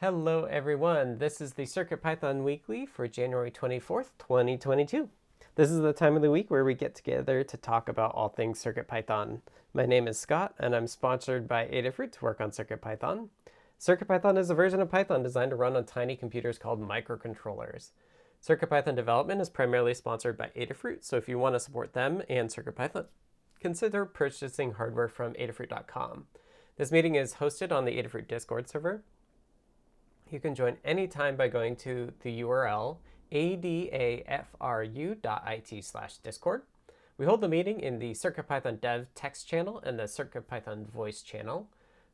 Hello everyone, this is the CircuitPython Weekly for January 24th, 2022. This is the time of the week where we get together to talk about all things CircuitPython. My name is Scott and I'm sponsored by Adafruit to work on CircuitPython. CircuitPython is a version of Python designed to run on tiny computers called microcontrollers. CircuitPython development is primarily sponsored by Adafruit, so if you want to support them and CircuitPython, consider purchasing hardware from adafruit.com. This meeting is hosted on the Adafruit Discord server. You can join anytime by going to the URL adafru.it slash discord. We hold the meeting in the CircuitPython dev text channel and the CircuitPython voice channel.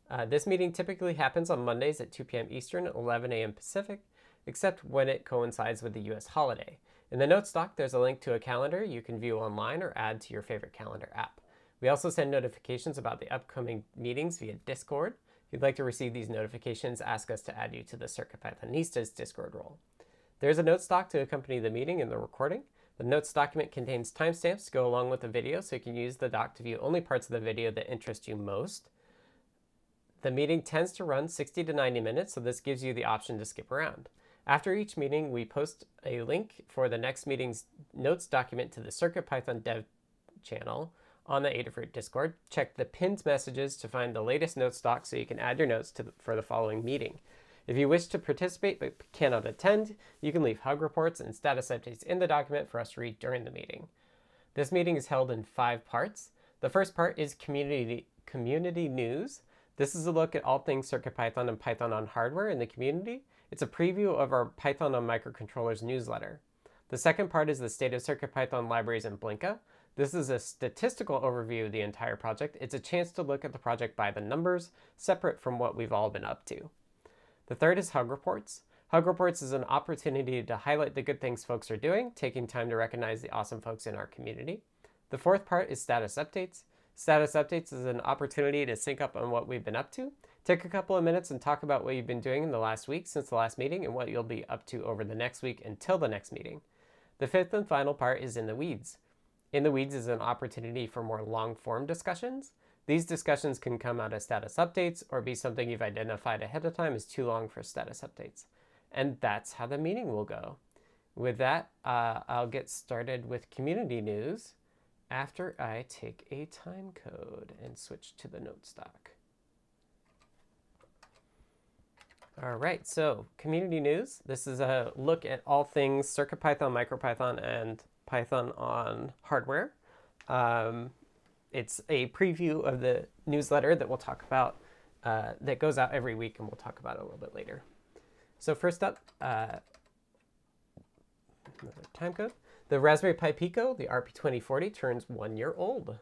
Uh, this meeting typically happens on Mondays at 2 p.m. Eastern, 11 a.m. Pacific, except when it coincides with the US holiday. In the notes doc, there's a link to a calendar you can view online or add to your favorite calendar app. We also send notifications about the upcoming meetings via Discord. You'd like to receive these notifications, ask us to add you to the CircuitPythonistas Discord role. There's a notes doc to accompany the meeting and the recording. The notes document contains timestamps to go along with the video, so you can use the doc to view only parts of the video that interest you most. The meeting tends to run 60 to 90 minutes, so this gives you the option to skip around. After each meeting, we post a link for the next meeting's notes document to the CircuitPython dev channel on the Adafruit Discord. Check the pinned messages to find the latest notes doc so you can add your notes the, for the following meeting. If you wish to participate but cannot attend, you can leave hug reports and status updates in the document for us to read during the meeting. This meeting is held in five parts. The first part is community, community news. This is a look at all things CircuitPython and Python on hardware in the community. It's a preview of our Python on microcontrollers newsletter. The second part is the state of CircuitPython libraries in Blinka. This is a statistical overview of the entire project. It's a chance to look at the project by the numbers, separate from what we've all been up to. The third is Hug Reports. Hug Reports is an opportunity to highlight the good things folks are doing, taking time to recognize the awesome folks in our community. The fourth part is Status Updates. Status Updates is an opportunity to sync up on what we've been up to. Take a couple of minutes and talk about what you've been doing in the last week since the last meeting and what you'll be up to over the next week until the next meeting. The fifth and final part is In the Weeds. In the Weeds is an opportunity for more long form discussions. These discussions can come out as status updates or be something you've identified ahead of time as too long for status updates. And that's how the meeting will go. With that, uh, I'll get started with community news after I take a time code and switch to the note doc. All right, so community news. This is a look at all things CircuitPython, MicroPython, and Python on hardware. Um, it's a preview of the newsletter that we'll talk about uh, that goes out every week, and we'll talk about it a little bit later. So first up, uh, time code. The Raspberry Pi Pico, the RP2040, turns one year old.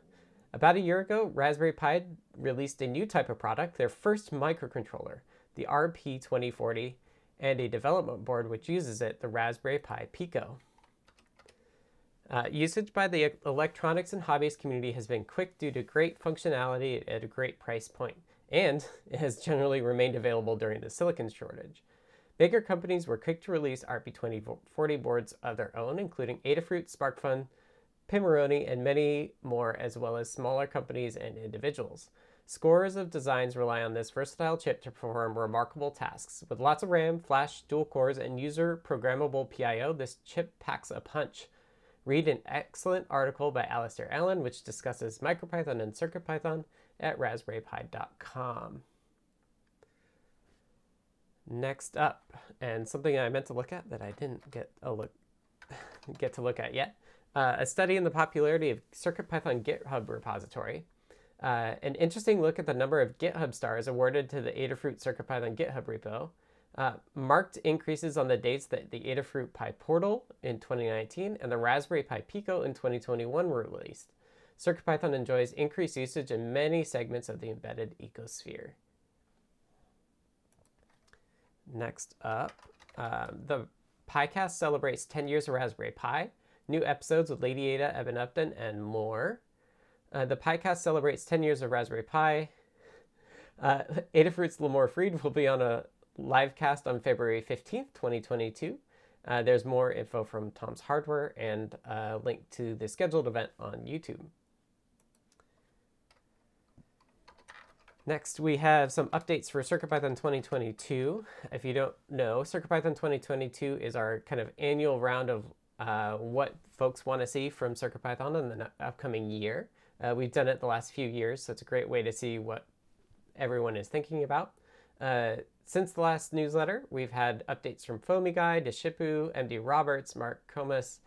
About a year ago, Raspberry Pi released a new type of product, their first microcontroller, the RP2040, and a development board which uses it, the Raspberry Pi Pico. Uh, usage by the electronics and hobbyist community has been quick due to great functionality at a great price point, and it has generally remained available during the silicon shortage. Bigger companies were quick to release RP2040 boards of their own, including Adafruit, SparkFun, Pimoroni, and many more, as well as smaller companies and individuals. Scores of designs rely on this versatile chip to perform remarkable tasks. With lots of RAM, flash, dual cores, and user programmable PIO, this chip packs a punch. Read an excellent article by Alasdair Allan, which discusses MicroPython and CircuitPython at raspberrypi.com. Next up, and something I meant to look at that I didn't get a look get to look at yet, uh, a study in the popularity of CircuitPython GitHub repository. Uh, an interesting look at the number of GitHub stars awarded to the Adafruit CircuitPython GitHub repo uh, marked increases on the dates that the Adafruit PyPortal in 2019 and the Raspberry Pi Pico in 2021 were released. CircuitPython enjoys increased usage in many segments of the embedded ecosphere. Next up, uh, the PyCast celebrates 10 years of Raspberry Pi, new episodes with Lady Ada, Eben Upton, and more. Uh, the PyCast celebrates 10 years of Raspberry Pi. Uh, Adafruit's Limor Fried will be on a live cast on February 15th, 2022. Uh, there's more info from Tom's Hardware and a link to the scheduled event on YouTube. Next, we have some updates for CircuitPython 2022. If you don't know, CircuitPython 2022 is our kind of annual round of uh, what folks want to see from CircuitPython in the upcoming year. Uh, we've done it the last few years, so it's a great way to see what everyone is thinking about. Uh, since the last newsletter, we've had updates from Foamy Guy, Deshipu, MD Roberts, Mark Komus,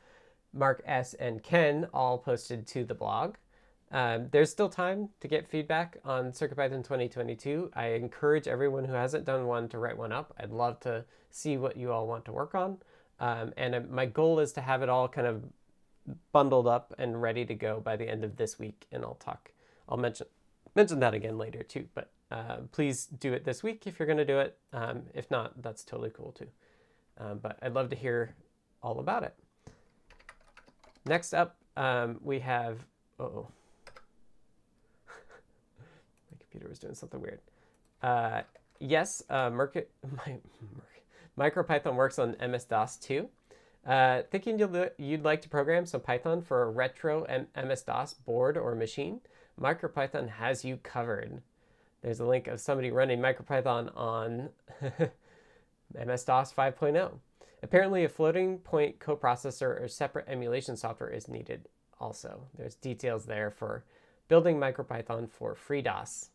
Mark S., and Ken, all posted to the blog. Um, there's still time to get feedback on CircuitPython 2022. I encourage everyone who hasn't done one to write one up. I'd love to see what you all want to work on. Um, and uh, my goal is to have it all kind of bundled up and ready to go by the end of this week. And I'll talk, I'll mention mention that again later too. But uh, please do it this week if you're going to do it. Um, if not, that's totally cool too. Um, but I'd love to hear all about it. Next up, um, we have, oh, my computer was doing something weird. Uh, yes, uh, Merc- my, MicroPython works on MS-DOS too. Uh, thinking you'd, you'd like to program some Python for a retro MS-DOS board or machine? MicroPython has you covered. There's a link of somebody running MicroPython on MS-DOS 5.0. Apparently, a floating point coprocessor or separate emulation software is needed also. There's details there for building MicroPython for FreeDOS.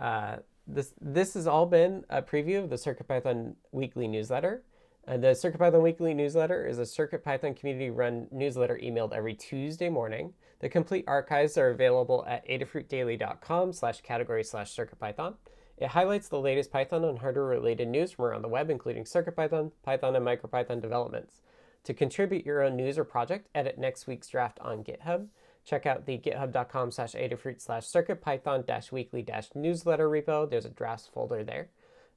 Uh, this, this has all been a preview of the CircuitPython weekly newsletter. Uh, the CircuitPython weekly newsletter is a CircuitPython community run newsletter emailed every Tuesday morning. The complete archives are available at adafruitdaily.com slash category slash CircuitPython. It highlights the latest Python and hardware-related news from around the web, including CircuitPython, Python, and MicroPython developments. To contribute your own news or project, edit next week's draft on GitHub. Check out the github.com slash adafruit slash circuitpython dash weekly dash newsletter repo. There's a drafts folder there.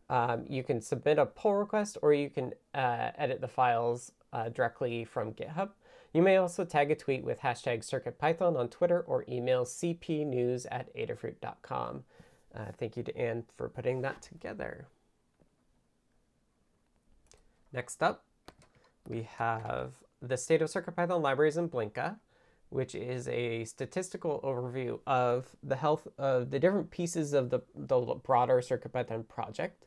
Um, you can submit a pull request or you can uh, edit the files uh, directly from GitHub. You may also tag a tweet with hashtag CircuitPython on Twitter or email cpnews at adafruit.com. Uh, thank you to Anne for putting that together. Next up, we have the state of CircuitPython libraries in Blinka, which is a statistical overview of the health of the different pieces of the, the broader CircuitPython project.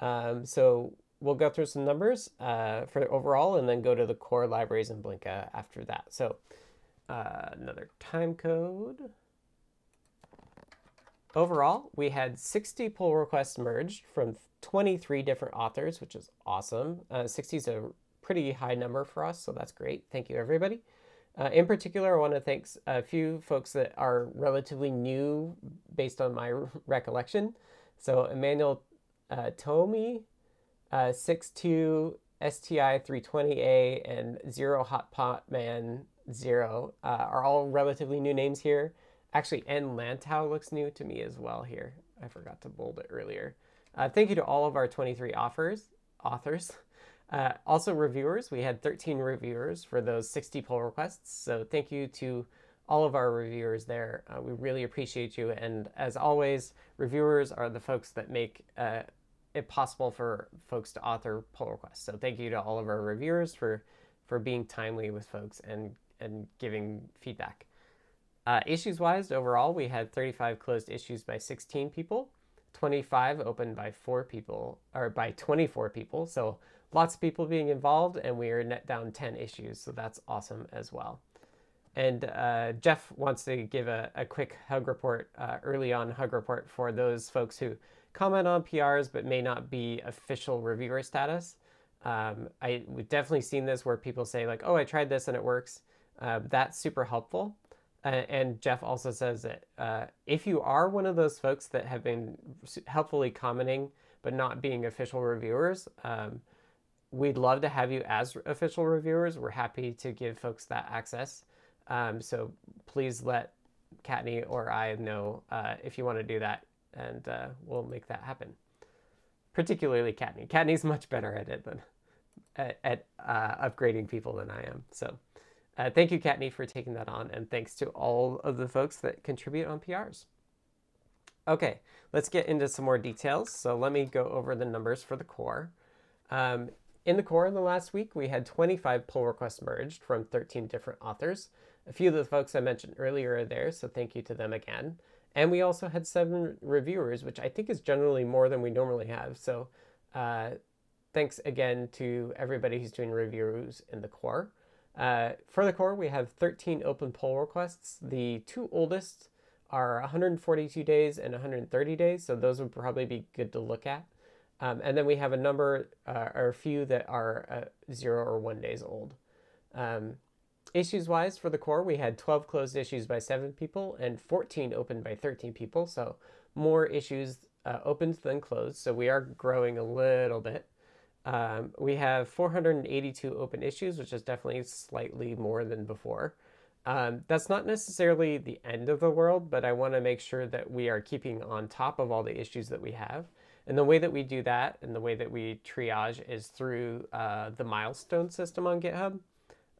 Um, so we'll go through some numbers uh, for overall and then go to the core libraries in Blinka after that. So uh, another time code. Overall, we had 60 pull requests merged from 23 different authors, which is awesome. Uh, 60 is a pretty high number for us, so that's great. Thank you, everybody. Uh, in particular, I want to thank a few folks that are relatively new based on my recollection. So Emmanuel uh, Tomi, uh, 62 STI 320A, and Zero Hot Pot Man Zero uh, are all relatively new names here. Actually, N Lantau looks new to me as well here. I forgot to bold it earlier. Uh, thank you to all of our 23 offers, authors. Uh, also, reviewers. We had 13 reviewers for those 60 pull requests. So thank you to all of our reviewers there. Uh, we really appreciate you. And as always, reviewers are the folks that make uh, it possible for folks to author pull requests. So thank you to all of our reviewers for for being timely with folks and and giving feedback. Uh, issues wise, overall, we had 35 closed issues by 16 people, 25 open by four people, or by 24 people. So lots of people being involved, and we are net down 10 issues. So that's awesome as well. And uh, Jeff wants to give a, a quick hug report, uh, early on hug report for those folks who comment on PRs but may not be official reviewer status. Um, I we've definitely seen this where people say like, "Oh, I tried this and it works." Uh, that's super helpful. Uh, and Jeff also says that uh, if you are one of those folks that have been helpfully commenting but not being official reviewers, um, we'd love to have you as official reviewers. We're happy to give folks that access. Um, so please let Kattni or I know uh, if you want to do that and uh, we'll make that happen. Particularly Kattni. Kattni's much better at it than at, at uh, upgrading people than I am. So uh, thank you, Kattni, for taking that on, and thanks to all of the folks that contribute on PRs. Okay, let's get into some more details. So let me go over the numbers for the core. Um, in the core in the last week, we had 25 pull requests merged from 13 different authors. A few of the folks I mentioned earlier are there, so thank you to them again. And we also had seven reviewers, which I think is generally more than we normally have. So uh, thanks again to everybody who's doing reviews in the core. Uh, for the core, we have 13 open pull requests. The two oldest are 142 days and 130 days, so those would probably be good to look at. Um, and then we have a number uh, or a few that are uh, zero or one days old. Um, issues wise, for the core, we had 12 closed issues by seven people and 14 opened by 13 people, so more issues uh, opened than closed, so we are growing a little bit. Um, we have 482 open issues, which is definitely slightly more than before. Um, that's not necessarily the end of the world, but I want to make sure that we are keeping on top of all the issues that we have. And the way that we do that and the way that we triage is through uh, the milestone system on GitHub.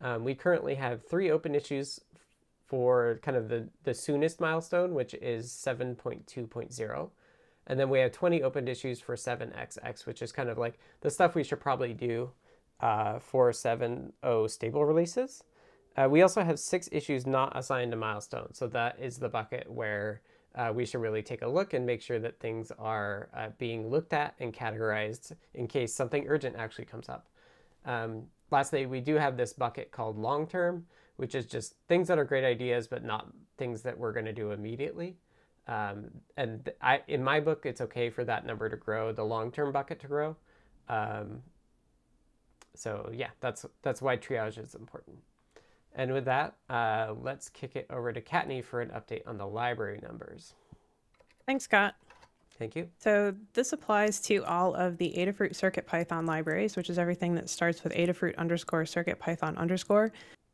Um, we currently have three open issues for kind of the, the soonest milestone, which is 7.2.0. And then we have 20 opened issues for 7xx, which is kind of like the stuff we should probably do uh, for 7.0 stable releases. Uh, we also have six issues not assigned to milestone. So that is the bucket where uh, we should really take a look and make sure that things are uh, being looked at and categorized in case something urgent actually comes up. Um, lastly, we do have this bucket called long term, which is just things that are great ideas, but not things that we're going to do immediately. Um, and I, in my book, it's okay for that number to grow, the long-term bucket to grow. Um, so yeah, that's that's why triage is important. And with that, uh, let's kick it over to Kattni for an update on the library numbers. Thanks, Scott. Thank you. So this applies to all of the Adafruit CircuitPython libraries, which is everything that starts with Adafruit underscore CircuitPython underscore,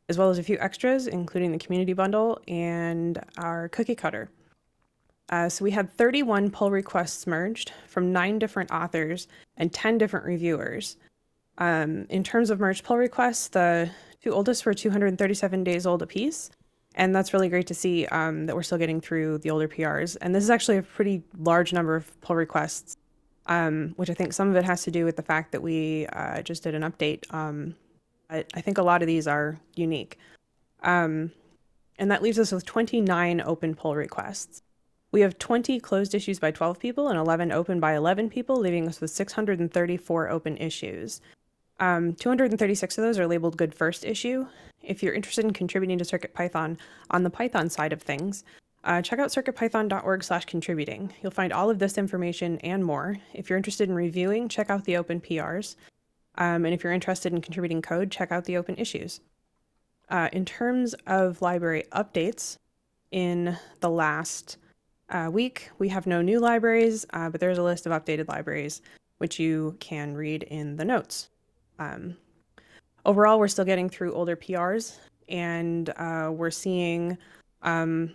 as well as a few extras, including the community bundle and our cookie cutter. Uh, so we had 31 pull requests merged from nine different authors and 10 different reviewers. Um, in terms of merged pull requests, the two oldest were 237 days old apiece. And that's really great to see um, that we're still getting through the older PRs. And this is actually a pretty large number of pull requests, um, which I think some of it has to do with the fact that we uh, just did an update. Um, I, I, think a lot of these are unique. Um, and that leaves us with 29 open pull requests. We have 20 closed issues by 12 people and 11 open by 11 people, leaving us with 634 open issues. Um, 236 of those are labeled good first issue. If you're interested in contributing to CircuitPython on the Python side of things, uh, check out circuitpython.org slash contributing. You'll find all of this information and more. If you're interested in reviewing, check out the open PRs. Um, and if you're interested in contributing code, check out the open issues. Uh, in terms of library updates, in the last uh, week. We have no new libraries, uh, but there's a list of updated libraries, which you can read in the notes. Um, overall, we're still getting through older PRs, and uh, we're seeing um,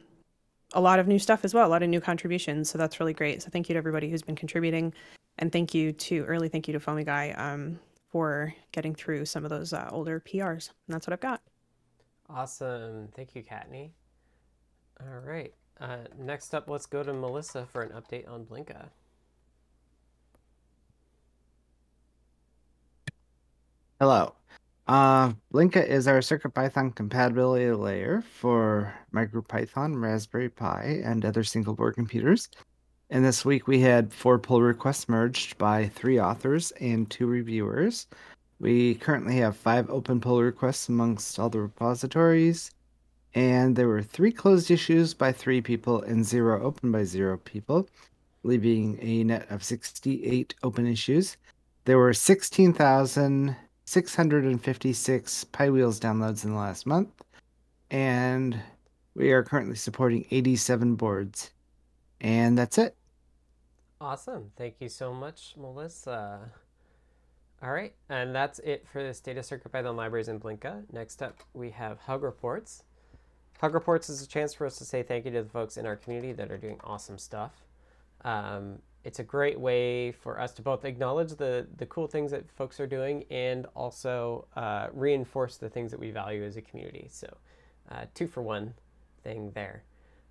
a lot of new stuff as well, a lot of new contributions. So that's really great. So thank you to everybody who's been contributing, and thank you to early thank you to Foamy Guy um, for getting through some of those uh, older PRs. And that's what I've got. Awesome. Thank you, Kattni. All right. Uh, next up, let's go to Melissa for an update on Blinka. Hello. Uh, Blinka is our CircuitPython compatibility layer for MicroPython, Raspberry Pi, and other single board computers. And this week we had four pull requests merged by three authors and two reviewers. We currently have five open pull requests amongst all the repositories, and there were three closed issues by three people and zero open by zero people, leaving a net of 68 open issues. There were 16,656 piwheels downloads in the last month, and we are currently supporting 87 boards. And that's it. Awesome. Thank you so much, Melissa. All right, and that's it for the State of CircuitPython libraries in Blinka. Next up, we have Hug Reports. Hug Reports is a chance for us to say thank you to the folks in our community that are doing awesome stuff. Um, it's a great way for us to both acknowledge the, the cool things that folks are doing and also uh, reinforce the things that we value as a community. So, uh, two for one thing there.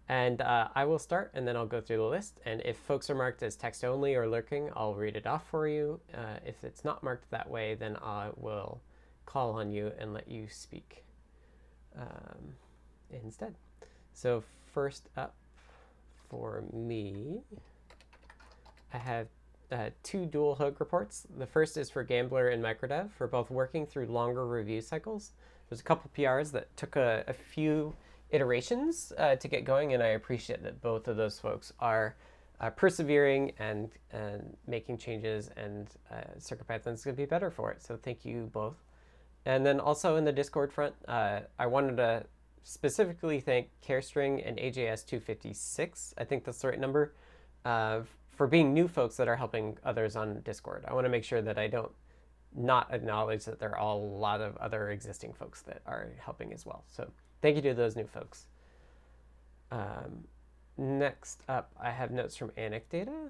And uh, I will start and then I'll go through the list. And if folks are marked as text only or lurking, I'll read it off for you. Uh, if it's not marked that way, then I will call on you and let you speak. Um, instead. So first up for me, I have uh, two dual hook reports. The first is for Gambler and Microdev for both working through longer review cycles. There's a couple PRs that took a, a few iterations uh, to get going, and I appreciate that both of those folks are uh, persevering and, and making changes, and uh, is going to be better for it. So thank you both. And then also in the Discord front, uh, I wanted to specifically thank CareString and AJS256, I think that's the right number, uh, for being new folks that are helping others on Discord. I want to make sure that I don't not acknowledge that there are a lot of other existing folks that are helping as well. So thank you to those new folks. Um, next up, I have notes from Anecdata.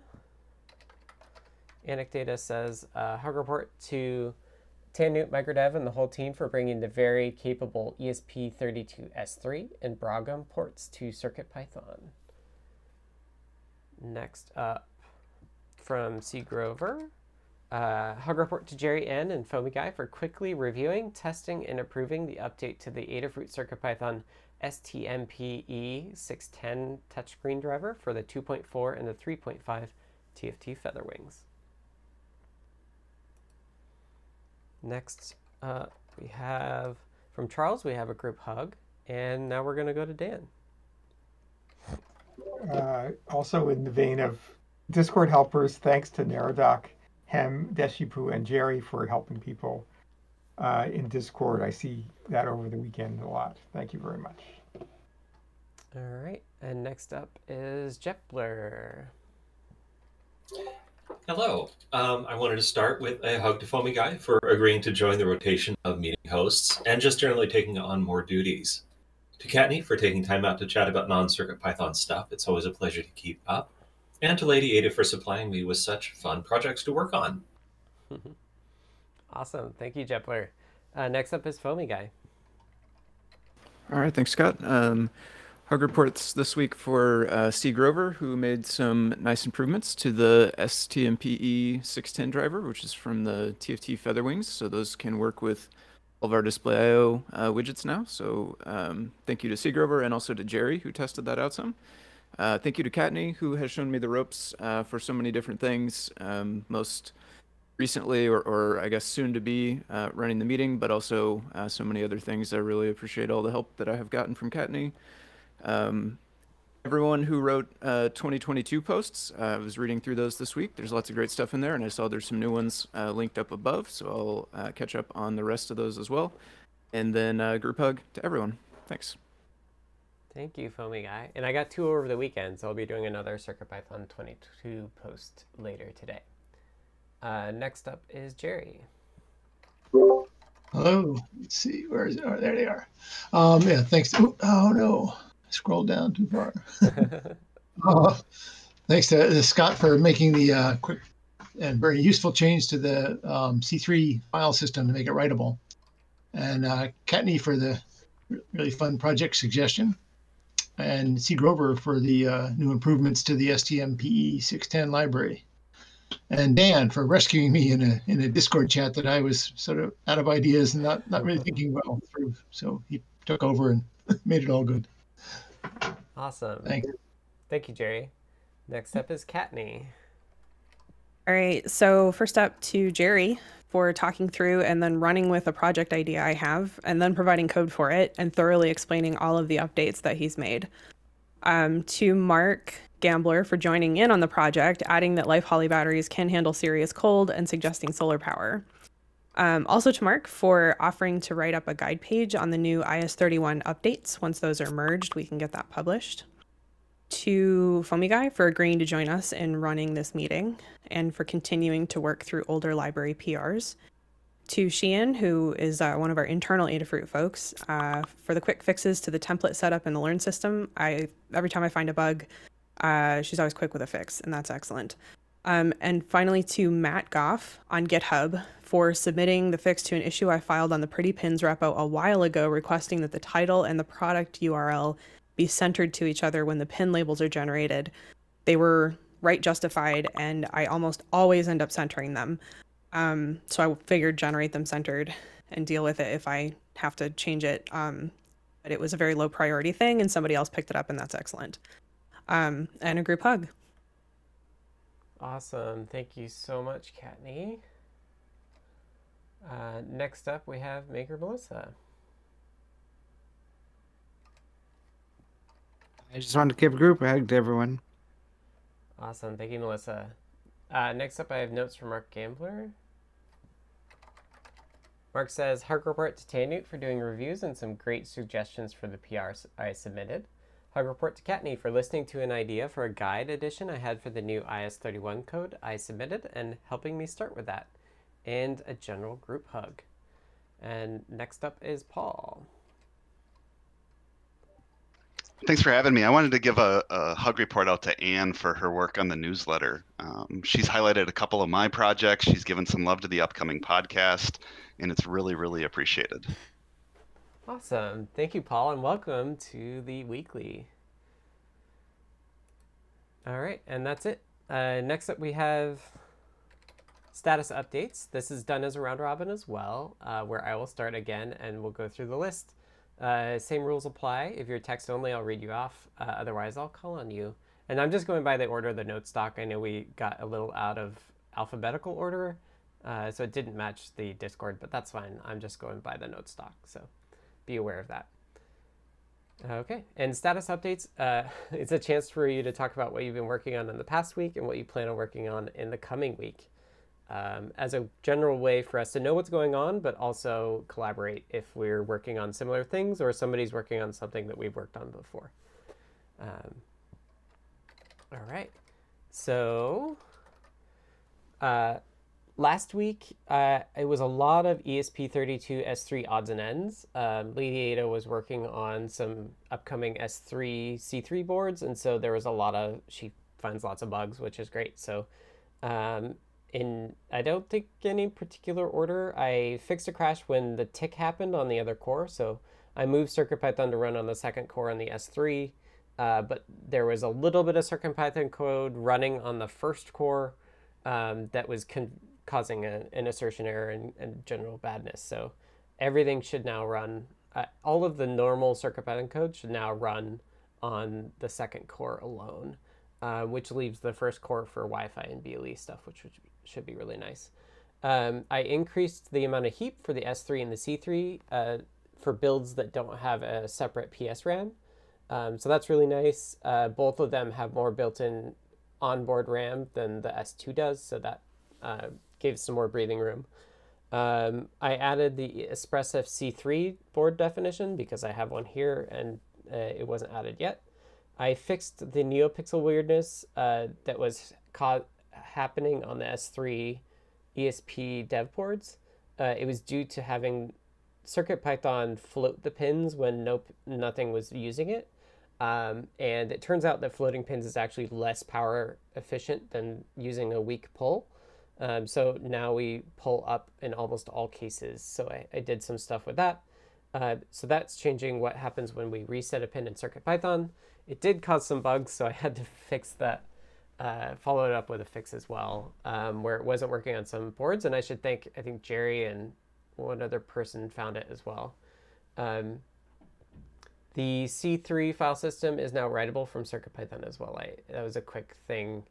Anecdata says, uh, hug report to Tannewt Microdev and the whole team for bringing the very capable ESP32S3 and Broadcom ports to CircuitPython. Next up, from C. Grover, uh, hug report to Jerry N. and Foamy Guy for quickly reviewing, testing, and approving the update to the Adafruit CircuitPython STMPE 610 touchscreen driver for the 2.4 and the 3.5 TFT Featherwings. Next uh, we have from Charles, we have a group hug, and now we're going to go to Dan. Uh, also in the vein of Discord helpers, thanks to Neradoc, Hem, Deshipu, and Jerry for helping people uh, in Discord. I see that over the weekend a lot. Thank you very much. All right, and next up is Jepler. Hello. Um, I wanted to start with a hug to Foamy Guy for agreeing to join the rotation of meeting hosts and just generally taking on more duties. To Kattni for taking time out to chat about non-circuit Python stuff. It's always a pleasure to keep up. And to Lady Ada for supplying me with such fun projects to work on. awesome. Thank you, Jepler. Uh, next up is Foamy Guy. All right. Thanks, Scott. Um, Hug reports this week for uh, C. Grover, who made some nice improvements to the STMPE 610 driver, which is from the TFT Featherwings. So those can work with all of our display IO uh, widgets now. So um, thank you to C. Grover and also to Jerry, who tested that out some. Uh, thank you to Kattni, who has shown me the ropes uh, for so many different things. Um, most recently, or, or, I guess soon to be, uh, running the meeting, but also uh, so many other things. I really appreciate all the help that I have gotten from Kattni. Um, everyone who wrote uh, 2022 posts, uh, I was reading through those this week. There's lots of great stuff in there, and I saw there's some new ones linked up above, so I'll catch up on the rest of those as well. And then group hug to everyone. Thanks. Thank you, Foamy Guy. And I got two over the weekend, so I'll be doing another CircuitPython 22 post later today. Uh, next up is Jerry. Hello. Let's see. Where is it? Oh, there they are. Um, yeah, thanks. Oh, oh no scroll down too far. uh, thanks to uh, Scott for making the uh, quick and very useful change to the um, C3 file system to make it writable. And uh, for the really fun project suggestion. And C. Grover for the uh, new improvements to the STMPE 610 library. And Dan for rescuing me in a in a Discord chat that I was sort of out of ideas and not, not really thinking well through. So he took over and made it all good. Awesome. Thank you. Thank you, Jerry. Next up is Kattni. All right. So first up to Jerry for talking through and then running with a project idea I have, and then providing code for it and thoroughly explaining all of the updates that he's made. Um, to Mark Gambler for joining in on the project, adding that Life Holly batteries can handle serious cold and suggesting solar power. Um, also to Mark for offering to write up a guide page on the new IS31 updates. Once those are merged, we can get that published. To Foamy Guy for agreeing to join us in running this meeting and for continuing to work through older library PRs. To Sheehan, who is uh, one of our internal Adafruit folks, uh, for the quick fixes to the template setup in the Learn system. I every time I find a bug, uh, she's always quick with a fix, and that's excellent. Um, and finally, to Matt Goff on GitHub for submitting the fix to an issue I filed on the Pretty Pins repo a while ago, requesting that the title and the product URL be centered to each other when the pin labels are generated. They were right justified, and I almost always end up centering them. Um, so I figured generate them centered and deal with it if I have to change it. Um, but it was a very low priority thing, and somebody else picked it up, and that's excellent. Um, and a group hug. Awesome. Thank you so much, Kattni. Uh, next up, we have Maker Melissa. I just wanted to give a group hug to everyone. Awesome. Thank you, Melissa. Uh, next up, I have notes from Mark Gambler. Mark says, Hug report to Tannewt for doing reviews and some great suggestions for the PRs I submitted. Hug report to Kattni for listening to an idea for a guide edition I had for the new IS31 code I submitted and helping me start with that. And a general group hug. And next up is Paul. Thanks for having me. I wanted to give a, a hug report out to Anne for her work on the newsletter. Um, she's highlighted a couple of my projects. She's given some love to the upcoming podcast, and it's really, really appreciated. Awesome. Thank you, Paul, and welcome to the weekly. All right, and that's it. Uh, next up, we have status updates. This is done as a round robin as well, uh, where I will start again and we'll go through the list. Uh, same rules apply. If you're text only, I'll read you off. Uh, otherwise, I'll call on you. And I'm just going by the order of the note stock. I know we got a little out of alphabetical order, uh, so it didn't match the Discord, but that's fine. I'm just going by the note stock, so be aware of that. Okay, and status updates. Uh, it's a chance for you to talk about what you've been working on in the past week and what you plan on working on in the coming week um, as a general way for us to know what's going on, but also collaborate if we're working on similar things or somebody's working on something that we've worked on before. Um, all right. So uh, last week, uh, it was a lot of ESP32 S3 odds and ends. Um, Lady Ada was working on some upcoming S3 C3 boards, and so there was a lot of, she finds lots of bugs, which is great. So um, in I don't think any particular order. I fixed a crash when the tick happened on the other core, so I moved CircuitPython to run on the second core on the S3, uh, but there was a little bit of CircuitPython code running on the first core um, that was causing a, an assertion error and, and, general badness. So everything should now run, uh, all of the normal CircuitPython code should now run on the second core alone. Uh, which leaves the first core for Wi-Fi and BLE stuff, which should be really nice. Um, I increased the amount of heap for the S3 and the C3 uh, for builds that don't have a separate PSRAM. Um, so that's really nice. Uh, both of them have more built-in onboard RAM than the S2 does, so that uh, gave some more breathing room. Um, I added the Espressif C3 board definition because I have one here and uh, it wasn't added yet. I fixed the NeoPixel weirdness uh, that was caught happening on the S3 ESP dev boards. Uh, it was due to having CircuitPython float the pins when no nothing was using it. Um, and it turns out that floating pins is actually less power efficient than using a weak pull. Um, so now we pull up in almost all cases. So I, I did some stuff with that. Uh, so that's changing what happens when we reset a pin in CircuitPython. It did cause some bugs, so I had to fix that, uh, follow it up with a fix as well, um, where it wasn't working on some boards. And I should thank, I think Jerry and one other person found it as well. Um, the C3 file system is now writable from CircuitPython as well. I, that was a quick thing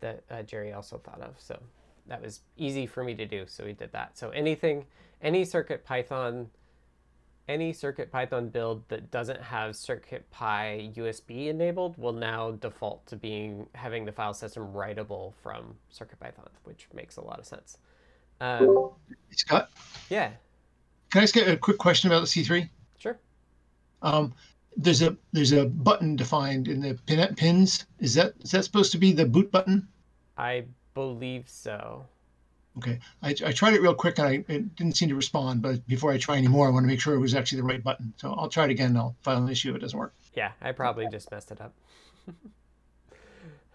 that uh, Jerry also thought of. So that was easy for me to do. So we did that. So anything, any CircuitPython any CircuitPython build that doesn't have CircuitPy USB enabled will now default to being having the file system writable from CircuitPython, which makes a lot of sense. Um, Scott? Yeah. Can I ask a quick question about the C3? Sure. Um, there's a there's a button defined in the pin pins. Is that is that supposed to be the boot button? I believe so. Okay, I, I tried it real quick and I it didn't seem to respond. But before I try any more, I want to make sure it was actually the right button. So I'll try it again. I'll file an issue if it doesn't work. Yeah, I probably just messed it up.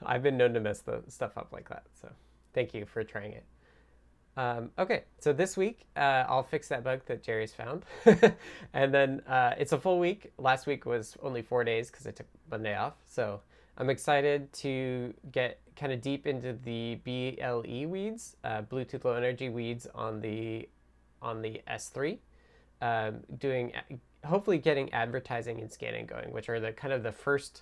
I've been known to mess the stuff up like that. So thank you for trying it. Um, okay, so this week uh, I'll fix that bug that Jerry's found, and then uh, it's a full week. Last week was only four days because I took Monday off. So I'm excited to get kind of deep into the BLE weeds, uh, Bluetooth Low Energy weeds on the on the S3, um, doing hopefully getting advertising and scanning going, which are the kind of the first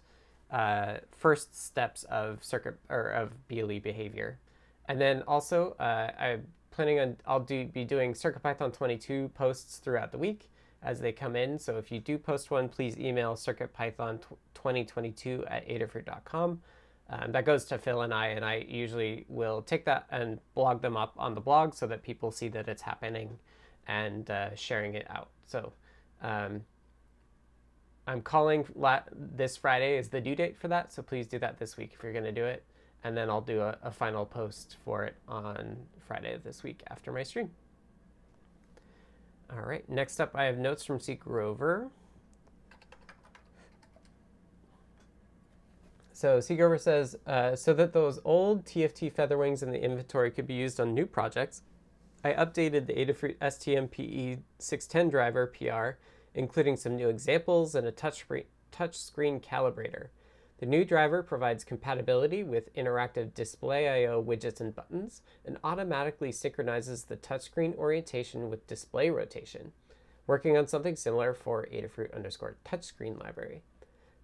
uh, first steps of circuit or of BLE behavior. And then also, uh, I'm planning on I'll do be doing CircuitPython 22 posts throughout the week as they come in. So if you do post one, please email circuitpython2022 at adafruit.com. Um, that goes to Phil and I, and I usually will take that and blog them up on the blog so that people see that it's happening and uh, sharing it out. So um, I'm calling this Friday is the due date for that, so please do that this week if you're going to do it. And then I'll do a, a final post for it on Friday of this week after my stream. All right, next up I have notes from C. Grover. So C. Grover says, uh, so that those old TFT Featherwings in the inventory could be used on new projects, I updated the Adafruit STMPE 610 driver PR, including some new examples and a touch screen calibrator. The new driver provides compatibility with interactive display I.O. widgets and buttons and automatically synchronizes the touchscreen orientation with display rotation, working on something similar for Adafruit underscore touchscreen library.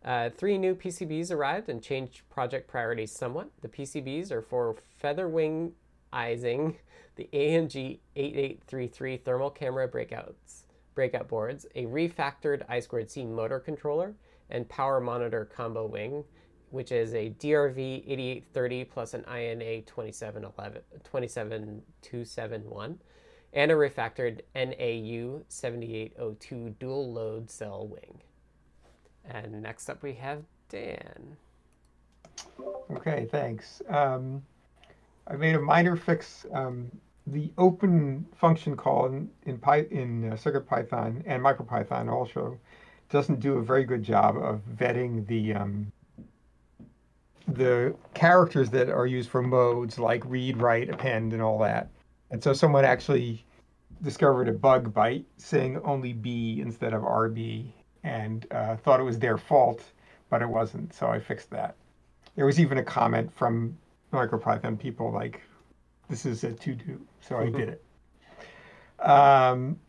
Uh, three new PCBs arrived and changed project priorities somewhat. The PCBs are for featherwingizing the AMG 8833 thermal camera breakouts, breakout boards, a refactored I2C motor controller, and power monitor combo wing, which is a DRV 8830 plus an INA 2711, 27271, and a refactored NAU 7802 dual load cell wing. And next up we have Dan. Okay, thanks. Um, I made a minor fix. Um, the open function call in in, Py, in uh, CircuitPython and MicroPython also doesn't do a very good job of vetting the um, the characters that are used for modes like read, write, append, and all that. And so someone actually discovered a bug by saying only B instead of RB and uh, thought it was their fault, but it wasn't. So I fixed that. There was even a comment from MicroPython people like, this is a to do. So I did it. Um,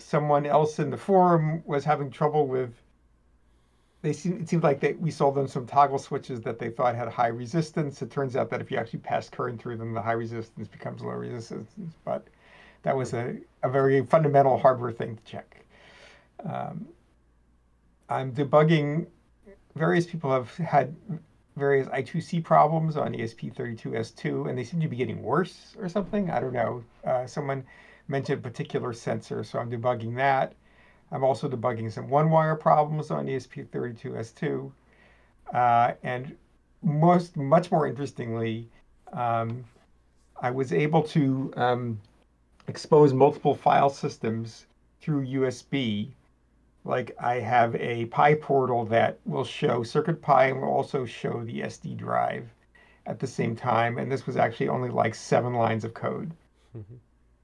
someone else in the forum was having trouble with they seem, it seemed like they, we sold them some toggle switches that they thought had high resistance. It turns out that if you actually pass current through them, the high resistance becomes low resistance. But that was a, a very fundamental hardware thing to check. Um, I'm debugging. Various people have had various I2C problems on ESP32S2, and they seem to be getting worse or something. I don't know. Uh, someone mentioned a particular sensor, so I'm debugging that. I'm also debugging some one-wire problems on ESP32S2. Uh, and most, much more interestingly, um, I was able to um, expose multiple file systems through USB. Like I have a PyPortal that will show CircuitPy and will also show the SD drive at the same time. And this was actually only like seven lines of code. Mm-hmm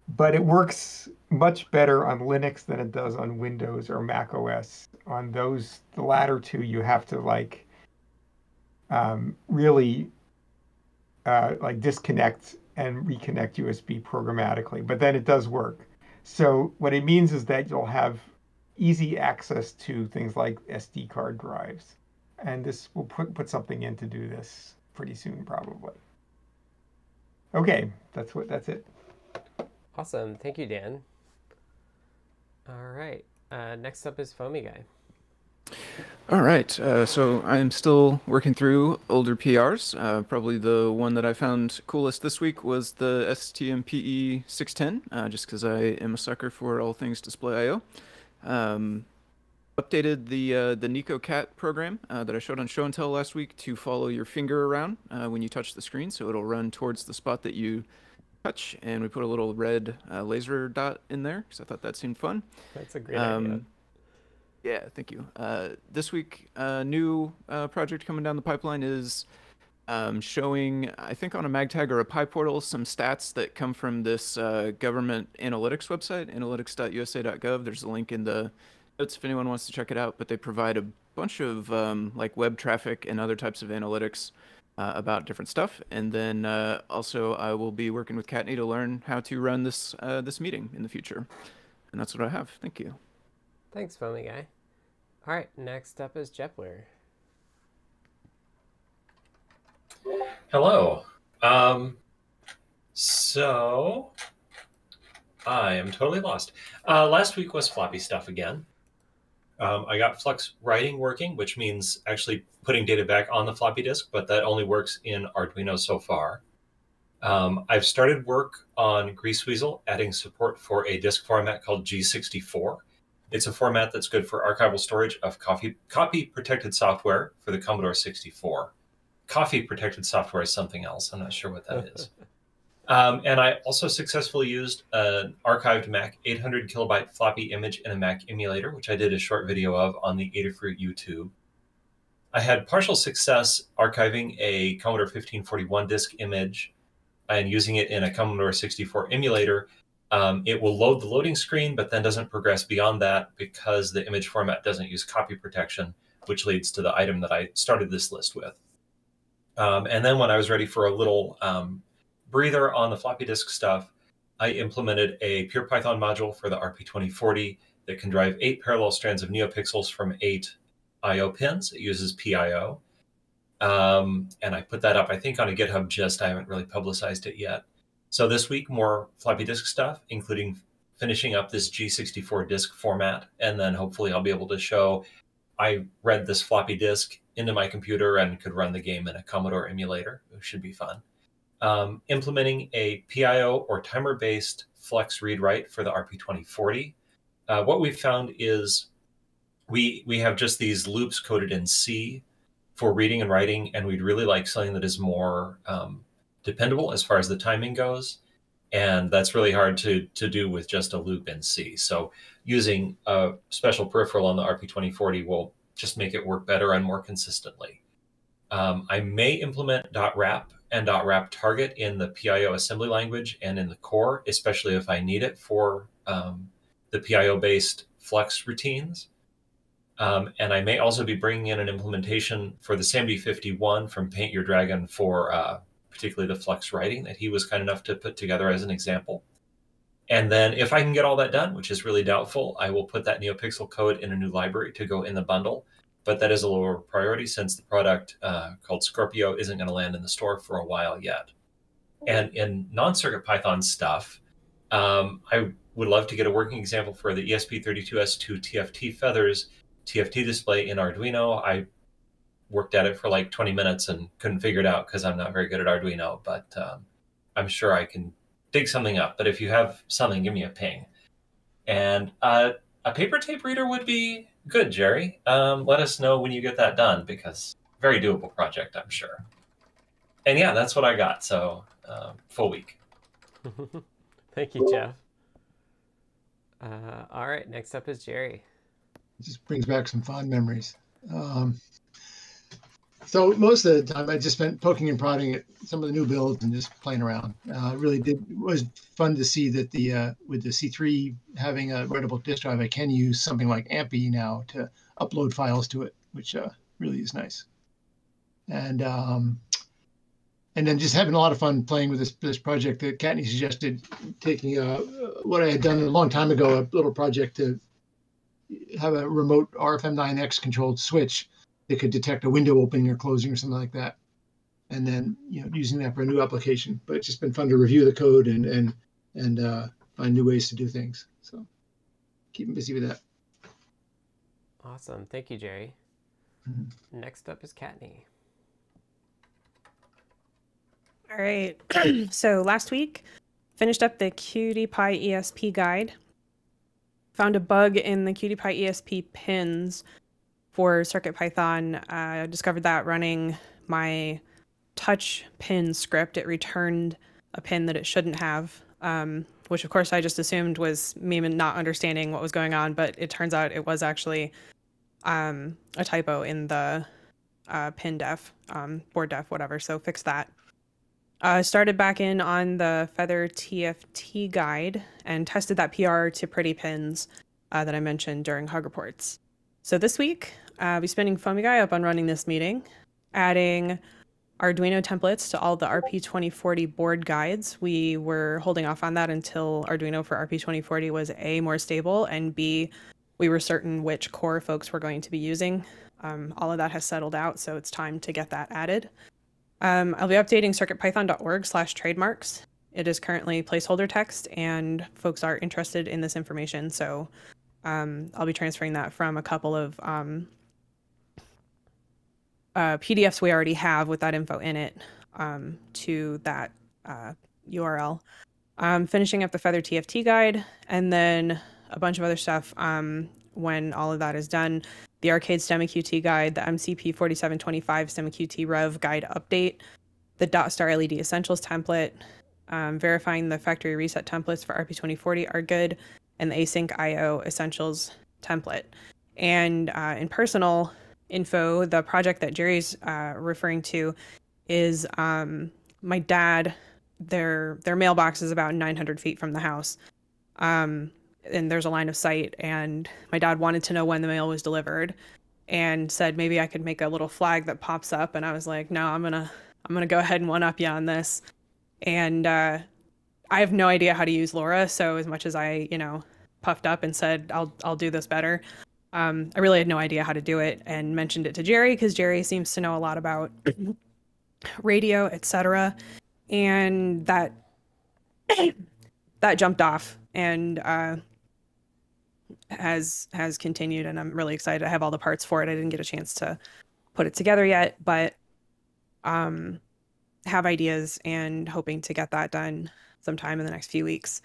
but it works much better on Linux than it does on Windows or Mac OS. On those, the latter two, you have to like um, really uh, like disconnect and reconnect USB programmatically, but then it does work. So what it means is that you'll have easy access to things like SD card drives, and this will put put something in to do this pretty soon, probably. Okay, that's what that's it. Awesome. Thank you, Dan. All right. Uh, next up is Foamy Guy. All right. Uh, so I'm still working through older PRs. Uh, probably the one that I found coolest this week was the STMPE 610, uh, just because I am a sucker for all things display I/O. Um, updated the uh, the NicoCat program uh, that I showed on Show and Tell last week to follow your finger around uh, when you touch the screen, so it'll run towards the spot that you touch, and we put a little red uh, laser dot in there because I thought that seemed fun. That's a great um, idea. Yeah, thank you. Uh, this week, a uh, new uh, project coming down the pipeline is um, showing, I think on a MagTag or a PyPortal, some stats that come from this uh, government analytics website, analytics.usa.gov. There's a link in the notes if anyone wants to check it out, but they provide a bunch of um, like web traffic and other types of analytics uh, about different stuff. And then uh, also I will be working with Kattni to learn how to run this uh, this meeting in the future. And that's what I have. Thank you. Thanks, Foamy Guy. All right, next up is Jepler. Hello. Um, so I am totally lost. Uh, last week was floppy stuff again. Um, I got Flux writing working, which means actually putting data back on the floppy disk, but that only works in Arduino so far. Um, I've started work on Greaseweazle, adding support for a disk format called G64. It's a format that's good for archival storage of copy, copy protected software for the Commodore 64. Coffee protected software is something else. I'm not sure what that is. Um, and I also successfully used an archived Mac 800 kilobyte floppy image in a Mac emulator, which I did a short video of on the Adafruit YouTube. I had partial success archiving a Commodore 1541 disk image and using it in a Commodore 64 emulator. Um, it will load the loading screen, but then doesn't progress beyond that because the image format doesn't use copy protection, which leads to the item that I started this list with. Um, and then when I was ready for a little um, breather on the floppy disk stuff, I implemented a pure Python module for the RP2040 that can drive eight parallel strands of NeoPixels from eight I/O pins. It uses PIO, um, and I put that up. I think on a GitHub gist. I haven't really publicized it yet. So this week, more floppy disk stuff, including finishing up this G64 disk format, and then hopefully I'll be able to show I read this floppy disk into my computer and could run the game in a Commodore emulator. It should be fun um, implementing a PIO or timer based flux read write for the RP2040. Uh, what we've found is we we have just these loops coded in C for reading and writing, and we'd really like something that is more um, dependable as far as the timing goes. And that's really hard to to do with just a loop in C. So using a special peripheral on the RP2040 will just make it work better and more consistently. Um, I may implement dot .wrap and .wrap target in the PIO assembly language and in the core, especially if I need it for um, the PIO-based Flux routines. Um, and I may also be bringing in an implementation for the SAMD51 from Paint Your Dragon for uh, particularly the Flux writing that he was kind enough to put together as an example. And then if I can get all that done, which is really doubtful, I will put that NeoPixel code in a new library to go in the bundle but that is a lower priority since the product uh, called Scorpio isn't going to land in the store for a while yet. And in non-circuit Python stuff, um, I would love to get a working example for the ESP32S2 TFT feathers TFT display in Arduino. I worked at it for like 20 minutes and couldn't figure it out because I'm not very good at Arduino, but um, I'm sure I can dig something up. But if you have something, give me a ping. And uh, a paper tape reader would be Good, Jerry. Um, let us know when you get that done because very doable project, I'm sure. And yeah, that's what I got. So uh, full week. Thank you, Jeff. Uh, all right, next up is Jerry. It just brings back some fond memories. Um, so most of the time, I just spent poking and prodding at some of the new builds and just playing around. Uh, really did was fun to see that the uh, with the C3 having a writable disk drive, I can use something like Ampy now to upload files to it, which uh, really is nice. And um, and then just having a lot of fun playing with this this project that Kattni suggested, taking uh, what I had done a long time ago, a little project to have a remote RFM9X controlled switch it could detect a window opening or closing or something like that. And then you know using that for a new application. But it's just been fun to review the code and and and uh, find new ways to do things. So keep them busy with that. Awesome. Thank you jerry. Mm-hmm. next up is Kattni all right. So last week finished up the QT Py esp guide. Found a bug in the QT Py esp pins for CircuitPython, I uh, discovered that running my touch pin script, it returned a pin that it shouldn't have, um, which of course I just assumed was me not understanding what was going on, but it turns out it was actually um, a typo in the uh, pin def, um, board def, whatever. So fix that. I uh, started back in on the Feather TFT guide and tested that PR to pretty pins uh, that I mentioned during Hug Reports. So this week, uh, be spending Foamy Guy up on running this meeting, adding Arduino templates to all the RP2040 board guides. We were holding off on that until Arduino for RP2040 was A, more stable, and B, we were certain which core folks were going to be using. Um, all of that has settled out, so it's time to get that added. Um, I'll be updating circuitpython.org slash trademarks. It is currently placeholder text, and folks are interested in this information, so um, I'll be transferring that from a couple of um, uh, PDFs we already have with that info in it um, to that uh, URL. I'm finishing up the Feather TFT guide, and then a bunch of other stuff um, when all of that is done. The Arcade STEMMA QT guide, the MCP 4725 STEMMA QT Rev guide update, the Dot Star LED Essentials template, um, verifying the factory reset templates for RP2040 are good, and the Async IO Essentials template. And uh, in personal info, the project that Jerry's uh, referring to is um, my dad. Their their mailbox is about 900 feet from the house. Um, and there's a line of sight and my dad wanted to know when the mail was delivered and said maybe I could make a little flag that pops up and I was like no I'm gonna I'm gonna go ahead and one up you on this and uh, I have no idea how to use LoRa so as much as I you know puffed up and said I'll I'll do this better um, I really had no idea how to do it and mentioned it to Jerry because Jerry seems to know a lot about radio etc and that that jumped off and uh, has has continued and I'm really excited. I have all the parts for it. I didn't get a chance to put it together yet, but um have ideas and hoping to get that done sometime in the next few weeks.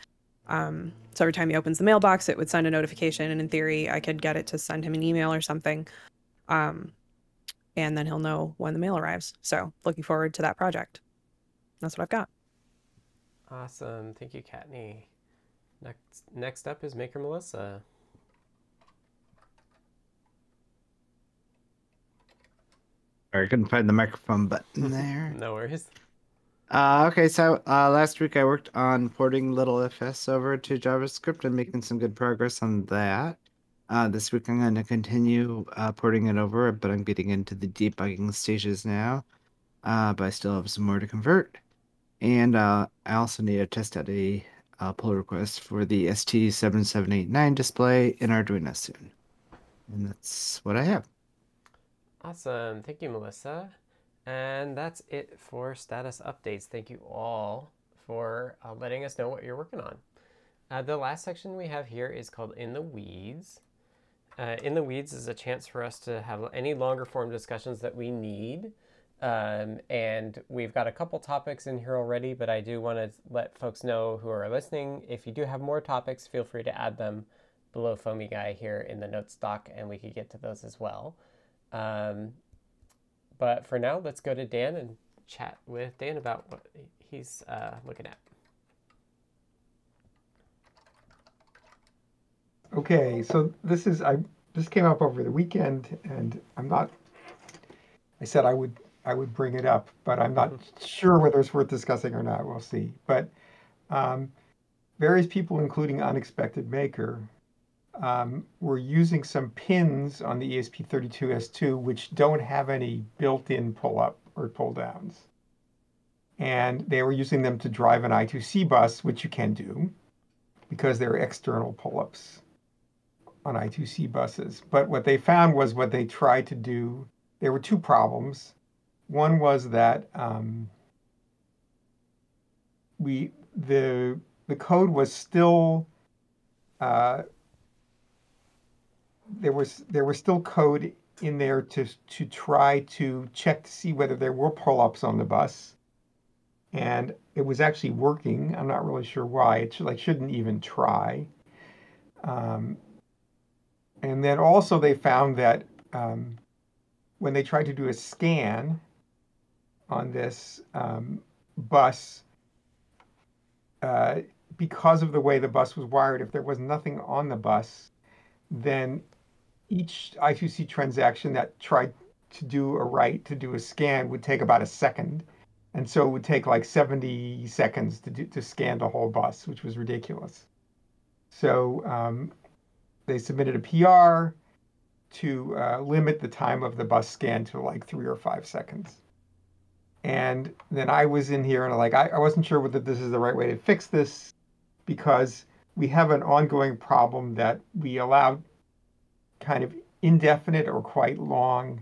Um, so every time he opens the mailbox, it would send a notification, and in theory, I could get it to send him an email or something, um, and then he'll know when the mail arrives. So looking forward to that project. That's what I've got. Awesome, thank you, Kattni. Next, next up is Maker Melissa. I couldn't find the microphone button there. no worries. Uh, okay, so uh, last week I worked on porting LittleFS over to JavaScript and making some good progress on that. Uh, this week I'm going to continue uh, porting it over, but I'm getting into the debugging stages now. Uh, but I still have some more to convert. And uh, I also need to test out a pull request for the ST7789 display in Arduino soon. And that's what I have. Awesome. Thank you, Melissa. And that's it for status updates. Thank you all for uh, letting us know what you're working on. Uh, the last section we have here is called In the Weeds. Uh, in the Weeds is a chance for us to have any longer form discussions that we need. Um, and we've got a couple topics in here already, but I do want to let folks know who are listening. If you do have more topics, feel free to add them below Foamy Guy here in the notes doc, and we could get to those as well. Um, but for now, let's go to Dan and chat with Dan about what he's uh, looking at. Okay, so this is I this came up over the weekend, and I'm not. I said I would I would bring it up, but I'm not sure whether it's worth discussing or not. We'll see. But um, various people, including Unexpected Maker, um, we're using some pins on the ESP32S2 which don't have any built-in pull-up or pull-downs. And they were using them to drive an I2C bus, which you can do because they're external pull-ups on I2C buses. But what they found was what they tried to do, there were two problems. One was that um, we the the code was still uh, there was there was still code in there to to try to check to see whether there were pull-ups on the bus, and it was actually working. I'm not really sure why. It should, like shouldn't even try. Um, and then also they found that um, when they tried to do a scan on this um, bus, uh, because of the way the bus was wired, if there was nothing on the bus, then each I2C transaction that tried to do a write to do a scan would take about a second. And so it would take like 70 seconds to do, to scan the whole bus, which was ridiculous. So um, they submitted a PR to uh, limit the time of the bus scan to like three or five seconds. And then I was in here and like I, I wasn't sure whether this is the right way to fix this because we have an ongoing problem that we allowed kind of indefinite or quite long,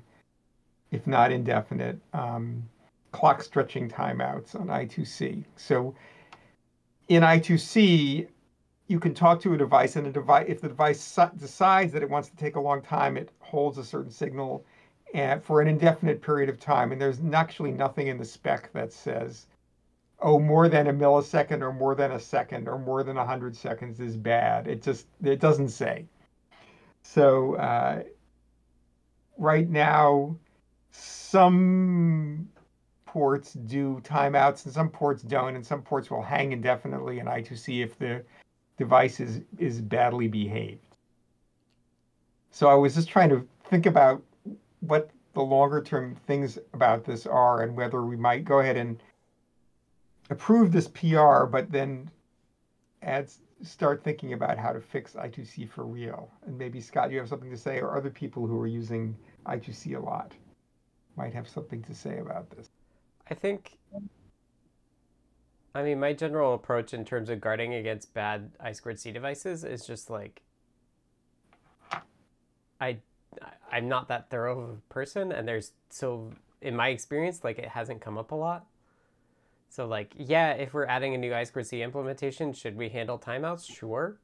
if not indefinite, um, clock stretching timeouts on I2C. So in I2C, you can talk to a device, and a device if the device decides that it wants to take a long time, it holds a certain signal and for an indefinite period of time. And there's actually nothing in the spec that says, oh, more than a millisecond or more than a second or more than 100 seconds is bad. It just, it doesn't say. So uh, right now, some ports do timeouts and some ports don't, and some ports will hang indefinitely in I2C if the device is, is badly behaved. So I was just trying to think about what the longer term things about this are and whether we might go ahead and approve this PR, but then add start thinking about how to fix I2C for real. And maybe Scott, you have something to say, or other people who are using I2C a lot might have something to say about this. I think I mean my general approach in terms of guarding against bad I squared C devices is just like I I'm not that thorough of a person, and there's so in my experience, like it hasn't come up a lot. So like, yeah, if we're adding a new I2C implementation, should we handle timeouts? Sure,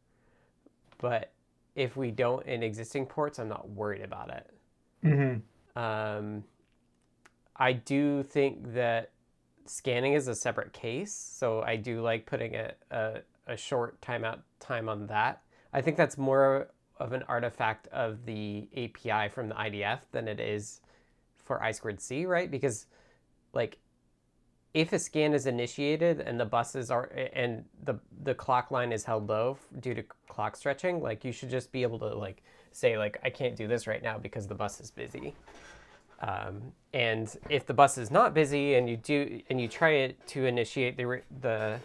but if we don't in existing ports, I'm not worried about it. Mm-hmm. Um, I do think that scanning is a separate case, so I do like putting a, a, a short timeout time on that. I think that's more of an artifact of the API from the IDF than it is for I squared C, right? Because like if a scan is initiated and the buses are and the the clock line is held low due to clock stretching, like you should just be able to like say like I can't do this right now because the bus is busy. Um, and if the bus is not busy and you do and you try it to initiate the the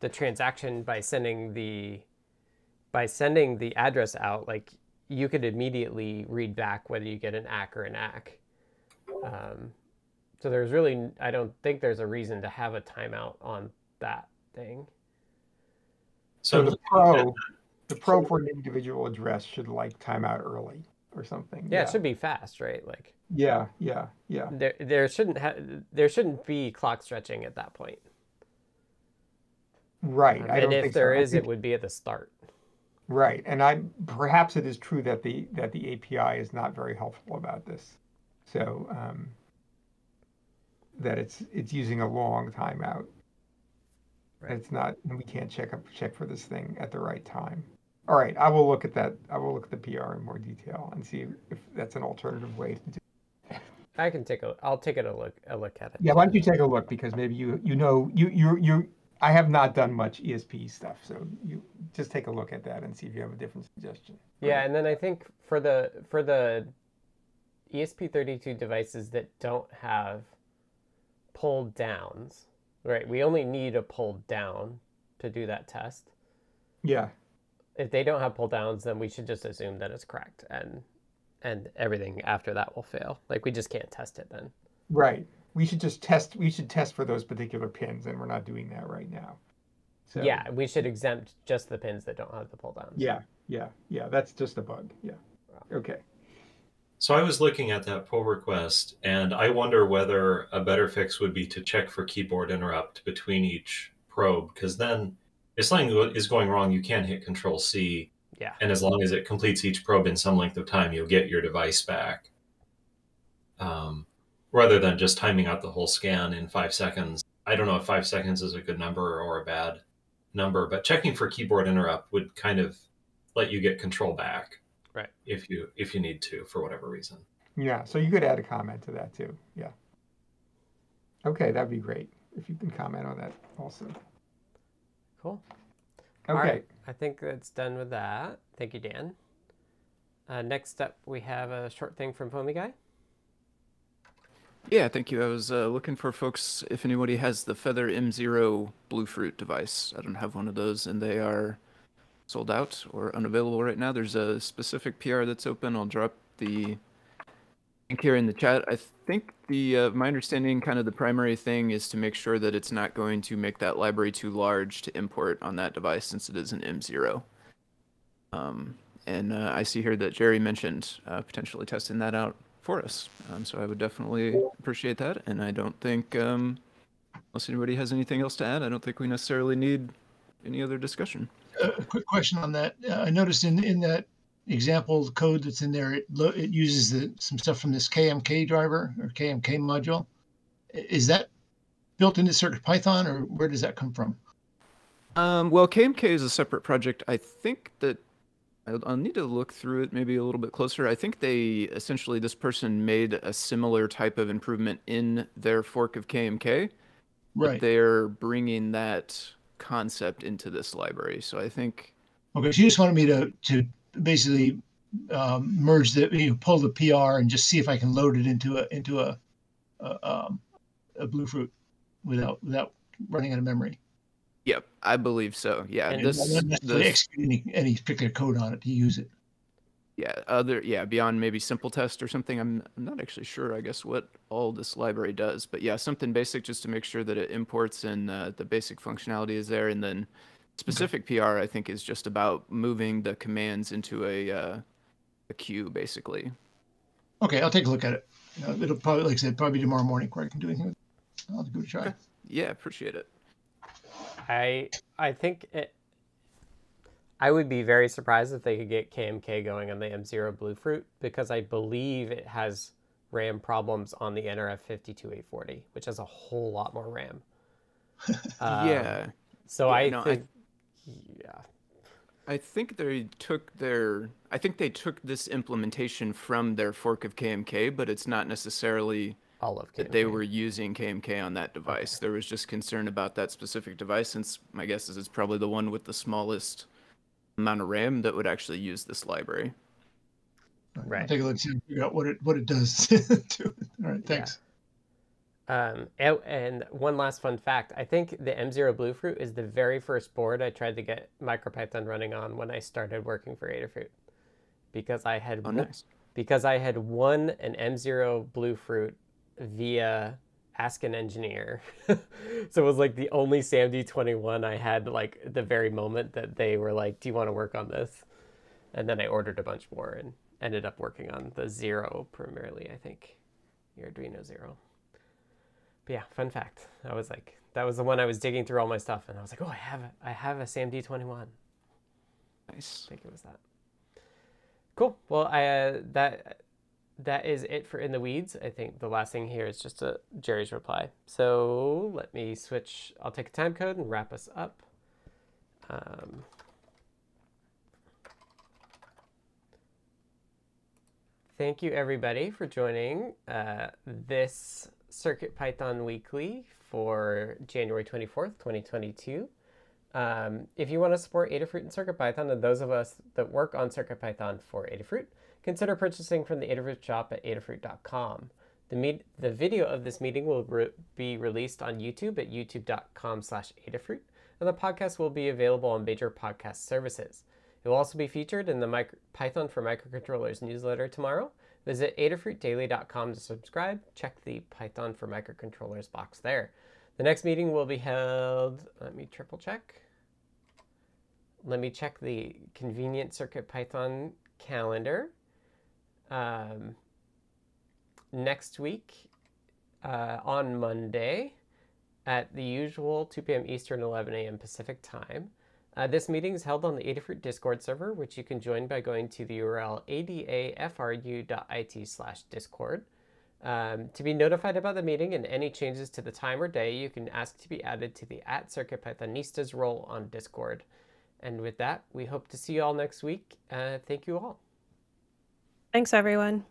the transaction by sending the by sending the address out, like you could immediately read back whether you get an ACK or a NACK. Um, so there's really, I don't think there's a reason to have a timeout on that thing. So, so the pro, the pro for an individual address should like timeout early or something. Yeah, yeah, it should be fast, right? Like. Yeah, yeah, yeah. There, there shouldn't have, there shouldn't be clock stretching at that point. Right. Um, and if there so. is, think... it would be at the start. Right, and I perhaps it is true that the that the API is not very helpful about this, so um, that it's it's using a long timeout. Right. It's not, and we can't check up check for this thing at the right time. All right, I will look at that. I will look at the PR in more detail and see if that's an alternative way to do. It. I can take a. I'll take it a look. A look at it. Yeah, why don't you take a look because maybe you you know you you you I have not done much ESP stuff, so you just take a look at that and see if you have a different suggestion. Yeah, and then I think for the for the ESP32 devices that don't have pull downs, right? We only need a pull down to do that test. Yeah. If they don't have pull downs, then we should just assume that it's correct and and everything after that will fail. Like we just can't test it then. Right we should just test we should test for those particular pins and we're not doing that right now so yeah we should exempt just the pins that don't have the pull downs yeah yeah yeah that's just a bug yeah okay so i was looking at that pull request and i wonder whether a better fix would be to check for keyboard interrupt between each probe because then if something is going wrong you can hit control c yeah and as long as it completes each probe in some length of time you'll get your device back um, rather than just timing out the whole scan in five seconds. I don't know if five seconds is a good number or a bad number, but checking for keyboard interrupt would kind of let you get control back. Right. If you if you need to for whatever reason. Yeah. So you could add a comment to that too. Yeah. Okay, that'd be great if you can comment on that also. Cool. Okay. I think that's done with that. Thank you, Dan. Uh, next up, we have a short thing from Foamy Guy. Yeah, thank you. I was uh, looking for folks if anybody has the Feather M0 Bluefruit device. I don't have one of those, and they are sold out or unavailable right now. There's a specific PR that's open. I'll drop the link here in the chat. I think the uh, my understanding, kind of the primary thing, is to make sure that it's not going to make that library too large to import on that device, since it is an M0. Um, and uh, I see here that Jerry mentioned uh, potentially testing that out for us. Um, so I would definitely appreciate that. And I don't think, um, unless anybody has anything else to add, I don't think we necessarily need any other discussion. A quick question on that. Uh, I noticed in in that example code that's in there, it lo- it uses the, some stuff from this KMK driver or KMK module. Is that built into Circuit Python, or where does that come from? Um, well, KMK is a separate project. I think that I'll, need to look through it maybe a little bit closer. I think they essentially, this person made a similar type of improvement in their fork of KMK. Right. they're bringing that concept into this library. So I think, Okay, so you just wanted me to to basically um, merge the you know, pull the PR and just see if I can load it into a into a a, um, a Bluefruit without without running out of memory. yep, I believe so. Yeah, And this, not this execute any, any particular code on it to use it. Yeah, other, yeah, beyond maybe simple test or something. I'm, I'm not actually sure, I guess, what all this library does, but yeah, something basic just to make sure that it imports and uh, the basic functionality is there. And then specific PR, I think, is just about moving the commands into a, uh, a queue, basically. Okay, I'll take a look at it. Uh, it'll probably, like I said, probably tomorrow morning before I can do anything. with it. I'll give it a try. Okay. Yeah, appreciate it. I I think it. I would be very surprised if they could get KMK going on the M0 Bluefruit because I believe it has RAM problems on the NRF 52840, which has a whole lot more RAM. Um, yeah. So Yeah, I no, I- think, yeah, I think they took their I think they took this implementation from their fork of KMK, but it's not necessarily all of KMK. that they were using KMK on that device. There was just concern about that specific device since my guess is it's probably the one with the smallest amount of RAM that would actually use this library. I'll Right. take a look and see figure out what it what it does to it. All right, thanks. Um, and, and one last fun fact: I think the M0 Bluefruit is the very first board I tried to get MicroPython running on when I started working for Adafruit, because I had Oh, nice. because I had won an M0 Bluefruit via Ask an Engineer. so it was like the only SAMD21 I had like the very moment that they were like, "Do you want to work on this?" And then I ordered a bunch more and ended up working on the Zero primarily, I think, your Arduino Zero. But yeah, fun fact. I was like, that was the one I was digging through all my stuff, and I was like, oh, I have, a, I have a SAMD21. Nice. I think it was that. Cool. Well, I uh, that that is it for in the weeds. I think the last thing here is just a Jerry's reply. So let me switch. I'll take a time code and wrap us up. Um, thank you everybody for joining uh, this Circuit Python Weekly for January 24th, 2022. Um, if you want to support Adafruit and CircuitPython, and those of us that work on CircuitPython for Adafruit, consider purchasing from the Adafruit shop at adafruit.com. The, the video of this meeting will re- be released on YouTube at youtube.com slash Adafruit, and the podcast will be available on major podcast services. It will also be featured in the micro- Python for Microcontrollers newsletter tomorrow. Visit adafruitdaily.com to subscribe. Check the Python for Microcontrollers box there. The next meeting will be held, let me triple check. Let me check the convenient Circuit Python calendar. Um, next week uh, on Monday at the usual 2 p.m. Eastern, 11 a.m. Pacific time. Uh, this meeting is held on the Adafruit Discord server, which you can join by going to the URL adafru.it slash discord. Um, to be notified about the meeting and any changes to the time or day, you can ask to be added to the at CircuitPythonistas role on Discord. And with that, we hope to see you all next week. Uh, thank you all. Thanks, everyone.